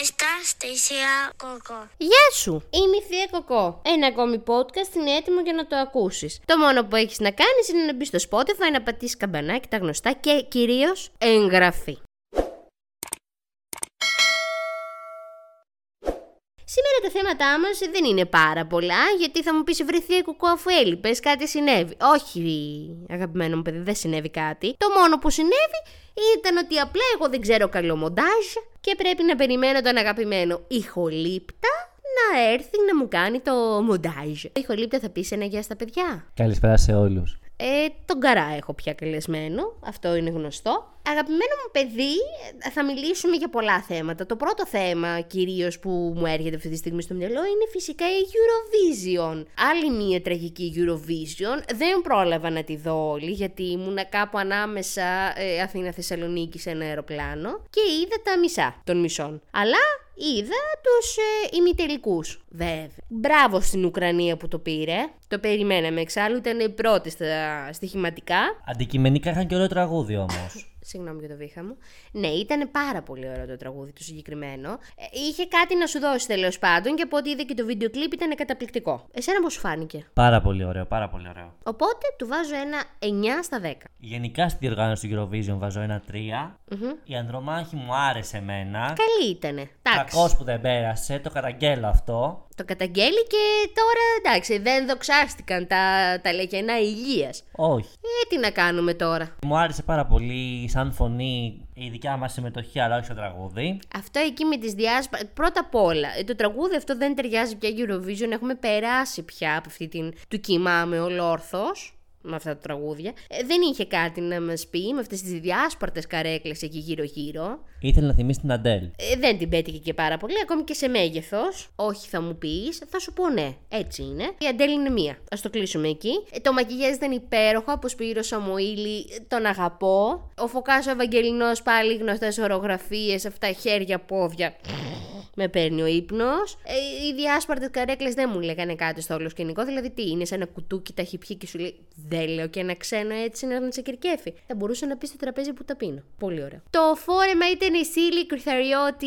Αναστασία Κοκό. Γεια σου! Είμαι η Θεία Κοκό. Ένα ακόμη podcast είναι έτοιμο για να το ακούσεις. Το μόνο που έχεις να κάνεις είναι να μπεις στο Spotify, να πατήσεις καμπανάκι, τα γνωστά και κυρίως εγγραφή. Σήμερα τα θέματά μας δεν είναι πάρα πολλά, γιατί θα μου πεις βρεθεί κουκό αφού έλειπε, κάτι συνέβη. Όχι, αγαπημένο μου παιδί, δεν συνέβη κάτι. Το μόνο που συνέβη ήταν ότι απλά εγώ δεν ξέρω καλό μοντάζ και πρέπει να περιμένω τον αγαπημένο ηχολήπτα να έρθει να μου κάνει το μοντάζ. Ο ηχολήπτα θα πεις ένα γεια στα παιδιά. Καλησπέρα σε όλους. Ε, τον Καρά έχω πια καλεσμένο, αυτό είναι γνωστό. Αγαπημένο μου παιδί, θα μιλήσουμε για πολλά θέματα. Το πρώτο θέμα κυρίως που μου έρχεται αυτή τη στιγμή στο μυαλό είναι φυσικά η Eurovision. Άλλη μία τραγική Eurovision, δεν πρόλαβα να τη δω όλη γιατί ήμουνα κάπου ανάμεσα ε, Αθήνα-Θεσσαλονίκη σε ένα αεροπλάνο και είδα τα μισά των μισών. Αλλά είδα τους ε, ημιτελικούς, βέβαια. Μπράβο στην Ουκρανία που το πήρε. Το περιμέναμε εξάλλου, ήταν η πρώτη στα στοιχηματικά. Αντικειμενικά είχαν και ωραίο τραγούδι όμως. Συγγνώμη για το βήχα μου. Ναι, ήταν πάρα πολύ ωραίο το τραγούδι του συγκεκριμένο. Ε, είχε κάτι να σου δώσει τέλος πάντων και από ό,τι είδε και το βίντεο κλιπ ήταν καταπληκτικό. Εσένα πώς σου φάνηκε; Πάρα πολύ ωραίο, πάρα πολύ ωραίο. Οπότε του βάζω ένα 9 στα 10. Γενικά στη διοργάνωση του Eurovision βάζω ένα 3. Η Ανδρομάχη μου άρεσε εμένα. Καλή ήτανε. Εντάξει. Κακός που δεν πέρασε, το καταγγέλω αυτό. Το καταγγέλει και τώρα εντάξει, δεν δοξάστηκαν τα, τα λεγενά υγεία. Όχι. Ε, τι να κάνουμε τώρα; Μου άρεσε πάρα πολύ σαν φωνή η δικιά μας συμμετοχή, αλλά όχι στο τραγούδι. Αυτό εκεί με τις διάσπαρε. Πρώτα απ' όλα, ε, το τραγούδι αυτό δεν ταιριάζει πια Eurovision. Έχουμε περάσει πια από αυτή την του κοιμάμαι ολόρθος με αυτά τα τραγούδια. Ε, δεν είχε κάτι να μας πει με αυτές τις διάσπαρτες καρέκλες εκεί γύρω-γύρω. Ήθελε να θυμίσει την Αντέλ. Ε, δεν την πέτυχε και πάρα πολύ, ακόμη και σε μέγεθος. Όχι, θα μου πεις, θα σου πω ναι. Έτσι είναι. Η Αντέλ είναι μία. Α το κλείσουμε εκεί. Ε, το μακιγιάζ ήταν υπέροχο από Σπύρο Σαμοήλη. Τον αγαπώ. Ο Φωκάσο Ευαγγελινός πάλι γνωστές ορογραφίες, αυτά χέρια, πόδια με παίρνει ο ύπνος. Ε, οι διάσπαρτες καρέκλες δεν μου λέγανε κάτι στο όλο σκηνικό. Δηλαδή, τι είναι, σε ένα κουτούκι τα έχει πιει και σου λέει Δεν λέω και ένα ξένο έτσι να σε κερκέφει. Θα μπορούσε να πεις στο τραπέζι που τα πίνω. Πολύ ωραίο. Το φόρεμα ήταν η Σίλη Κρυθαριώτη.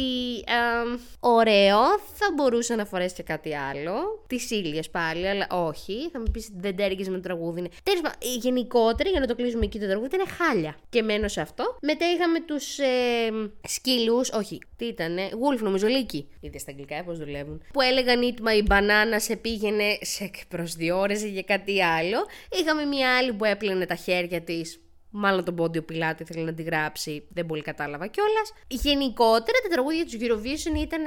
ωραίο. Θα μπορούσε να φορέσει και κάτι άλλο. Τη Σίλιας πάλι, αλλά όχι. Θα μου πεις δεν τέργε με το τραγούδι. Τέλος πάντων, γενικότερα, για να το κλείσουμε εκεί το τραγούδι, ήταν χάλια. Και μένω σε αυτό. Μετά είχαμε τους ε, σκύλους, όχι, τι ήταν, Wolf νομίζω, Λίκη Είδες στα αγγλικά πώς δουλεύουν. Που έλεγαν ήτμα η μπανάνα σε πήγαινε σε προσδιορίζει για κάτι άλλο. Είχαμε μια άλλη που έπλαινε τα χέρια της. Μάλλον τον πόντιο πιλάτη ήθελε να τη γράψει. Δεν πολύ κατάλαβα κιόλας. Γενικότερα τα τραγούδια του Eurovision ήταν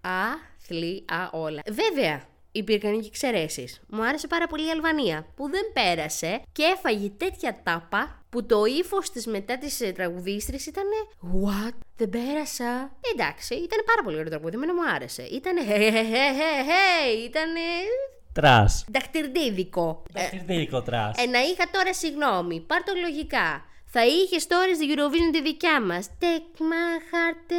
άθλια όλα. Βέβαια, υπήρχαν και εξαιρέσεις. Μου άρεσε πάρα πολύ η Αλβανία που δεν πέρασε και έφαγε τέτοια τάπα που το ύφος της μετά τι ε, τραγουδίστρες ήταν. What? Δεν πέρασα. Εντάξει, ήταν πάρα πολύ ωραίο τραγούδι. Εμένα μου άρεσε. Ήταν. Ήταν. Τρά. Δαχτυρδίδικο. Δαχτυρδίδικο τρά. Ε, να είχα τώρα συγγνώμη. Πάρ το λογικά. Θα είχε τώρα στη Eurovision τη δικιά μας. Take my heart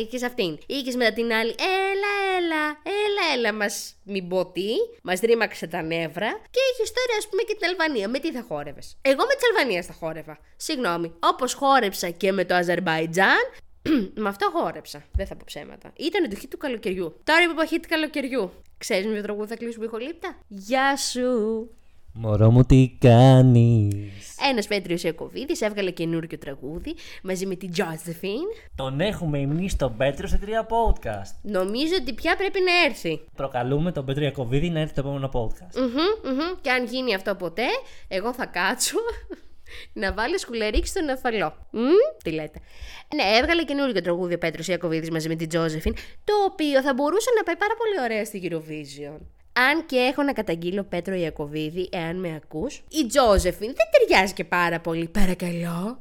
Είχες αυτήν. Είχες μετά την άλλη. Έλα, έλα, έλα, έλα μας. Μην πω τι. Μας ρήμαξε τα νεύρα. Και είχε τώρα, ας πούμε, και την Αλβανία. Με τι θα χόρευες; Εγώ με τη Αλβανία θα χόρευα. Συγγνώμη. Όπως χόρεψα και με το Αζερμπαϊτζάν, με αυτό χόρεψα. Δεν θα πω ψέματα. Ήταν το χι του καλοκαιριού. Τώρα είπα χι του καλοκαιριού. Ξέρεις με ποιο τραγούδι θα κλείσουμε ηχολήπτα. Γεια σου. Μωρό μου τι κάνεις; Ένας Πέτριος Ιακοβίδη έβγαλε καινούριο τραγούδι μαζί με την Τζόζεφιν. Τον έχουμε υμνήσει στον Πέτριο σε τρία podcast. Νομίζω ότι πια πρέπει να έρθει. Προκαλούμε τον Πέτριο Ιακοβίδη να έρθει το επόμενο podcast. Mm-hmm, Και αν γίνει αυτό ποτέ, εγώ θα κάτσω να βάλω σκουλερίξ στον εφαλό. Mm, τι λέτε. Ναι, έβγαλε καινούριο τραγούδι ο Πέτρο Ιακοβίδη μαζί με την Τζόζεφιν, το οποίο θα μπορούσε να πάει πάρα πολύ ωραία στη Eurovision. Αν και έχω να καταγγείλω Πέτρο Ιακωβίδη, εάν με ακούς, η Τζόζεφιν δεν ταιριάζει και πάρα πολύ, παρακαλώ.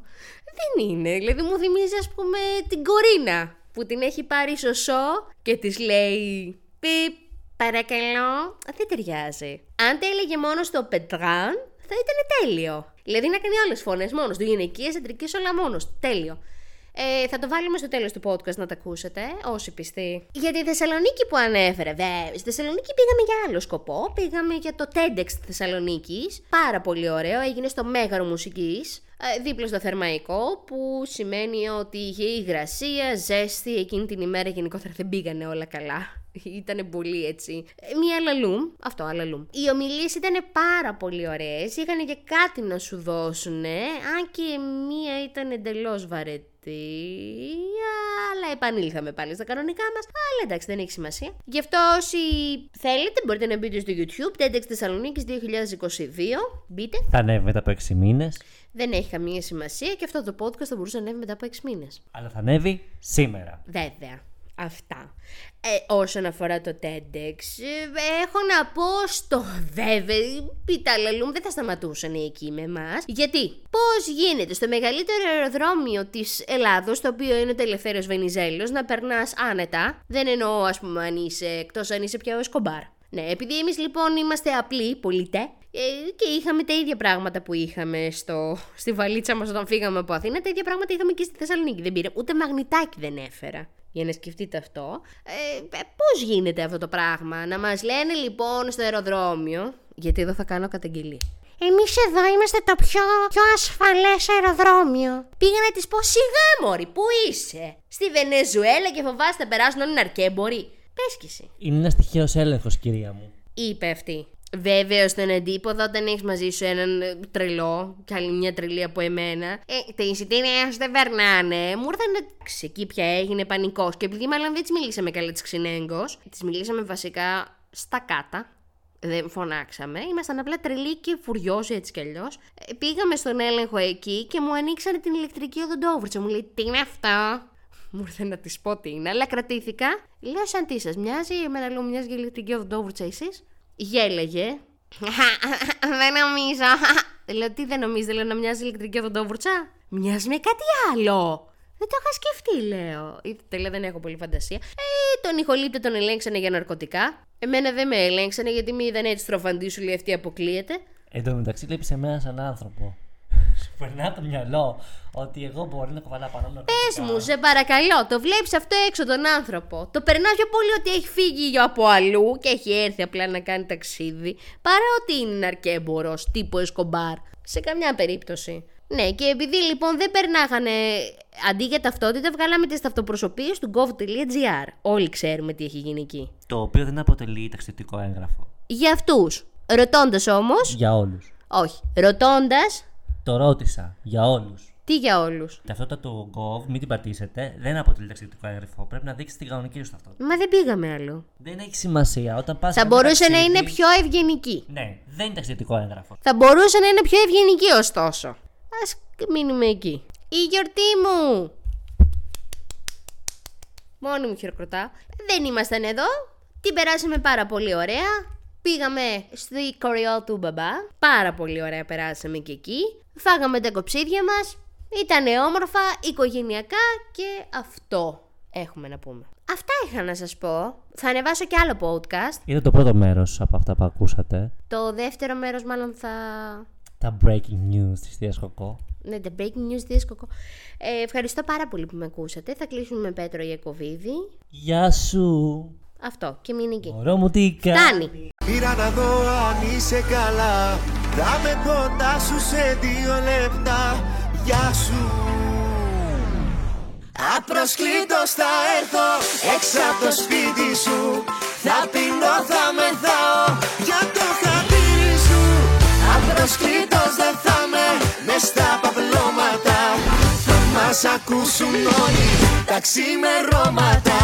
Δεν είναι, δηλαδή μου θυμίζει ας πούμε την Κορίνα που την έχει πάρει σωσό και της λέει πιπ, παρακαλώ, δεν ταιριάζει. Αν τα έλεγε μόνος στο Πετράν, θα ήταν τέλειο. Δηλαδή να κάνει όλες φωνές μόνος του, γυναικείες, αντρικές, όλα μόνος, τέλειο. Ε, θα το βάλουμε στο τέλος του podcast να τα ακούσετε, όσοι πιστοί. Για τη Θεσσαλονίκη που ανέφερε, βέβαια. Στη Θεσσαλονίκη πήγαμε για άλλο σκοπό. Πήγαμε για το TEDx της Θεσσαλονίκης. Πάρα πολύ ωραίο. Έγινε στο Μέγαρο Μουσικής. Ε, δίπλα στο θερμαϊκό, που σημαίνει ότι είχε υγρασία, ζέστη. Εκείνη την ημέρα γενικότερα δεν πήγανε όλα καλά. Ήταν πολύ έτσι. Ε, Μία λαλούμ. Αυτό, αλαλούμ. Οι ομιλίες ήταν πάρα πολύ ωραίες. Είχαν και κάτι να σου δώσουν. Αν και μία ήταν εντελώς βαρετή. Αλλά επανήλθαμε πάλι στα κανονικά μας. Αλλά εντάξει, δεν έχει σημασία. Γι' αυτό όσοι θέλετε μπορείτε να μπείτε στο YouTube. TEDx Θεσσαλονίκης 2022. Μπείτε. Θα ανέβει μετά από 6 μήνες. Δεν έχει καμία σημασία και αυτό το podcast θα μπορούσε να ανέβει μετά από 6 μήνες. Αλλά θα ανέβει σήμερα. Βέβαια. Αυτά. Ε, όσον αφορά το TEDx, ε, έχω να πω στο βέβαια, πιταλαλούμ δεν θα σταματούσαν εκεί με εμάς. Γιατί, πώς γίνεται στο μεγαλύτερο αεροδρόμιο της Ελλάδος, το οποίο είναι ο Τελευθέρω Βενιζέλος, να περνάς άνετα; Δεν εννοώ, ας πούμε, αν είσαι εκτός αν είσαι πια ο Εσκομπάρ. Ναι, επειδή εμείς λοιπόν είμαστε απλοί πολίτε ε, και είχαμε τα ίδια πράγματα που είχαμε στο, στη βαλίτσα μας όταν φύγαμε από Αθήνα, τα ίδια πράγματα είχαμε και στη Θεσσαλονίκη. Δεν πήρα, ούτε μαγνητάκι δεν έφερα. Για να σκεφτείτε αυτό. Ε, ε, πώς γίνεται αυτό το πράγμα; Να μας λένε λοιπόν στο αεροδρόμιο, γιατί εδώ θα κάνω καταγγελία. Εμείς εδώ είμαστε το πιο, πιο ασφαλές αεροδρόμιο. Πήγα να της πω σιγά μωρή, πού είσαι; Στη Βενεζουέλα και φοβάστε να περάσουν όλοι ναρκέμποροι. Πες κι εσύ. Είναι ένας τυχαίος έλεγχος, κυρία μου. Είπε αυτή. Βέβαιο στον αντίποδο, όταν έχεις μαζί σου έναν ε, τρελό, και άλλη μια τρελή από εμένα. Ε, τα εισιτήρια σου δεν περνάνε. Μου ήρθαν εκεί πια έγινε πανικός. Και επειδή μάλλον δεν τη μιλήσαμε καλά τη ξυνέγκο, τη μιλήσαμε βασικά στα κάτα. Δεν φωνάξαμε. Ήμασταν απλά τρελοί και φουριόζοι έτσι κι αλλιώς. Ε, πήγαμε στον έλεγχο εκεί και μου ανοίξανε την ηλεκτρική οδοντόβουρτσα. Μου λέει Τι είναι αυτό. Μου ήρθε να της πω τι είναι, αλλά κρατήθηκα. Λέω σαν τι σας μοιάζει, εμένα λέω μοιάζει για ηλεκτρική οδοντόβουρτσα εσείς; Γέλεγε. δεν νομίζω. λέω τι δεν νομίζει, λέω να μοιάζει ηλεκτρική οδοντόβουρτσα. Μοιάζει με κάτι άλλο. Δεν το είχα σκεφτεί, λέω. Τέλεια, δεν έχω πολύ φαντασία. Ε, τον ηχολήπτη τον ελέγξανε για ναρκωτικά. Εμένα δεν με ελέγξανε γιατί με είδαν έτσι στροφαντή σου λέει αυτή αποκλείεται. Εν τω μεταξύ, βλέπεις εμένα σαν άνθρωπο. Σου περνά από το μυαλό ότι εγώ μπορεί να κουβαλάω πάνω να Πε μου, σε παρακαλώ, το βλέπεις αυτό έξω τον άνθρωπο; Το περνάς πιο πολύ ότι έχει φύγει από αλλού και έχει έρθει απλά να κάνει ταξίδι, παρά ότι είναι αρκέμπορος τύπου Εσκομπάρ. Σε καμιά περίπτωση. Ναι, και επειδή λοιπόν δεν περνάγανε αντί για ταυτότητα, βγάλαμε τις ταυτοπροσωπείες του gov.gr. Όλοι ξέρουμε τι έχει γίνει εκεί. Το οποίο δεν αποτελεί ταξιδιωτικό έγγραφο. Για αυτούς. Ρωτώντας όμως. Για όλους. Όχι. Ρωτώντας. Το ρώτησα. Για όλους. Τι για όλους; Ταυτότητα του Gov, μην την πατήσετε, δεν αποτελεί ταξιδιωτικό έγγραφο. Πρέπει να δείξει την κανονική σου ταυτότητα. Μα δεν πήγαμε άλλο. Δεν έχει σημασία. Όταν πας Θα σε ένα μπορούσε να ταξίδι- είναι πιο ευγενική. Ναι, δεν είναι ταξιδιωτικό έγγραφο. Θα μπορούσε να είναι πιο ευγενική ωστόσο. Α μείνουμε εκεί. Η γιορτή μου! Μόνη μου χειροκροτά. Δεν ήμασταν εδώ. Την περάσαμε πάρα πολύ ωραία. Πήγαμε στη κοριό του μπαμπά. Πάρα πολύ ωραία περάσαμε και εκεί. Φάγαμε τα κοψίδια μας. Ήτανε όμορφα, οικογενειακά και αυτό έχουμε να πούμε. Αυτά είχα να σας πω. Θα ανεβάσω και άλλο podcast. Ήταν το πρώτο μέρος από αυτά που ακούσατε. Το δεύτερο μέρος μάλλον θα Τα breaking news της Θεία Κοκό. Ναι, τα breaking news δίσκοκο. Ε, ευχαριστώ πάρα πολύ που με ακούσατε. Θα κλείσουμε με Πέτρο Ιακωβίδη. Γεια σου. Αυτό και μείνει εκεί. Μωρό μου τι κάνει. Φτάνει. Πήρα να δω αν είσαι καλά Θα με κοντά σου σε δύο λεπτά. Γεια σου. Απροσκλήτως θα έρθω έξω από το σπίτι σου. Θα πεινώ, θα μεθάω για το χατήρι σου. Απροσκλήτως δεν θα με μες στα παπλώματα. Θα μας ακούσουν όλοι τα ξημερώματα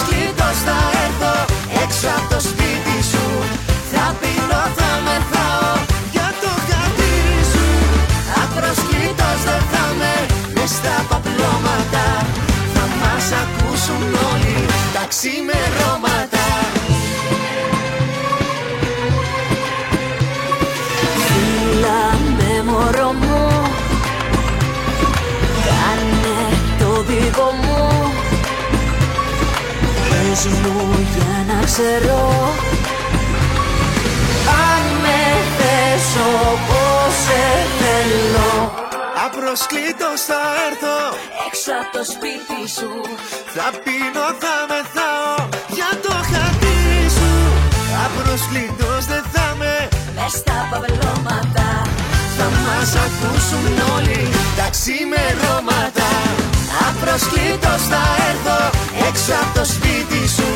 σκήτος θα έρθω Έξω από το σπίτι σου. Θα πίνω, θα μεθάω Για το κατήρι σου. Απροσκλήτως δεν θα με Μες στα παπλώματα. Θα μας ακούσουν όλοι Τα ξημερώματα. Φίλα με μωρό μου. Κάνε το δικό μου. Για να ξέρω Αν με θες όπως σε θέλω. Απροσκλήτως θα έρθω. Έξω από το σπίτι σου. Θα πίνω, θα μεθάω Για το χατί σου. Απροσκλήτως δεν θα με. Μες στα παυλώματα Θα μας ακούσουν όλοι. Τα ξημερώματα Απροσκλήτως θα έρθω. Έξω από το σπίτι σου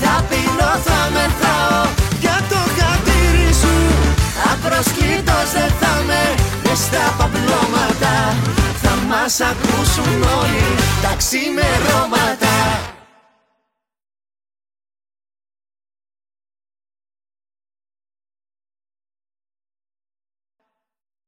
Θα πίνω, θα μεθάω για το χατήρι σου. Απροσκλήτως δεν θα με μες στα παπλώματα. Θα μας ακούσουν όλοι τα ξημερώματα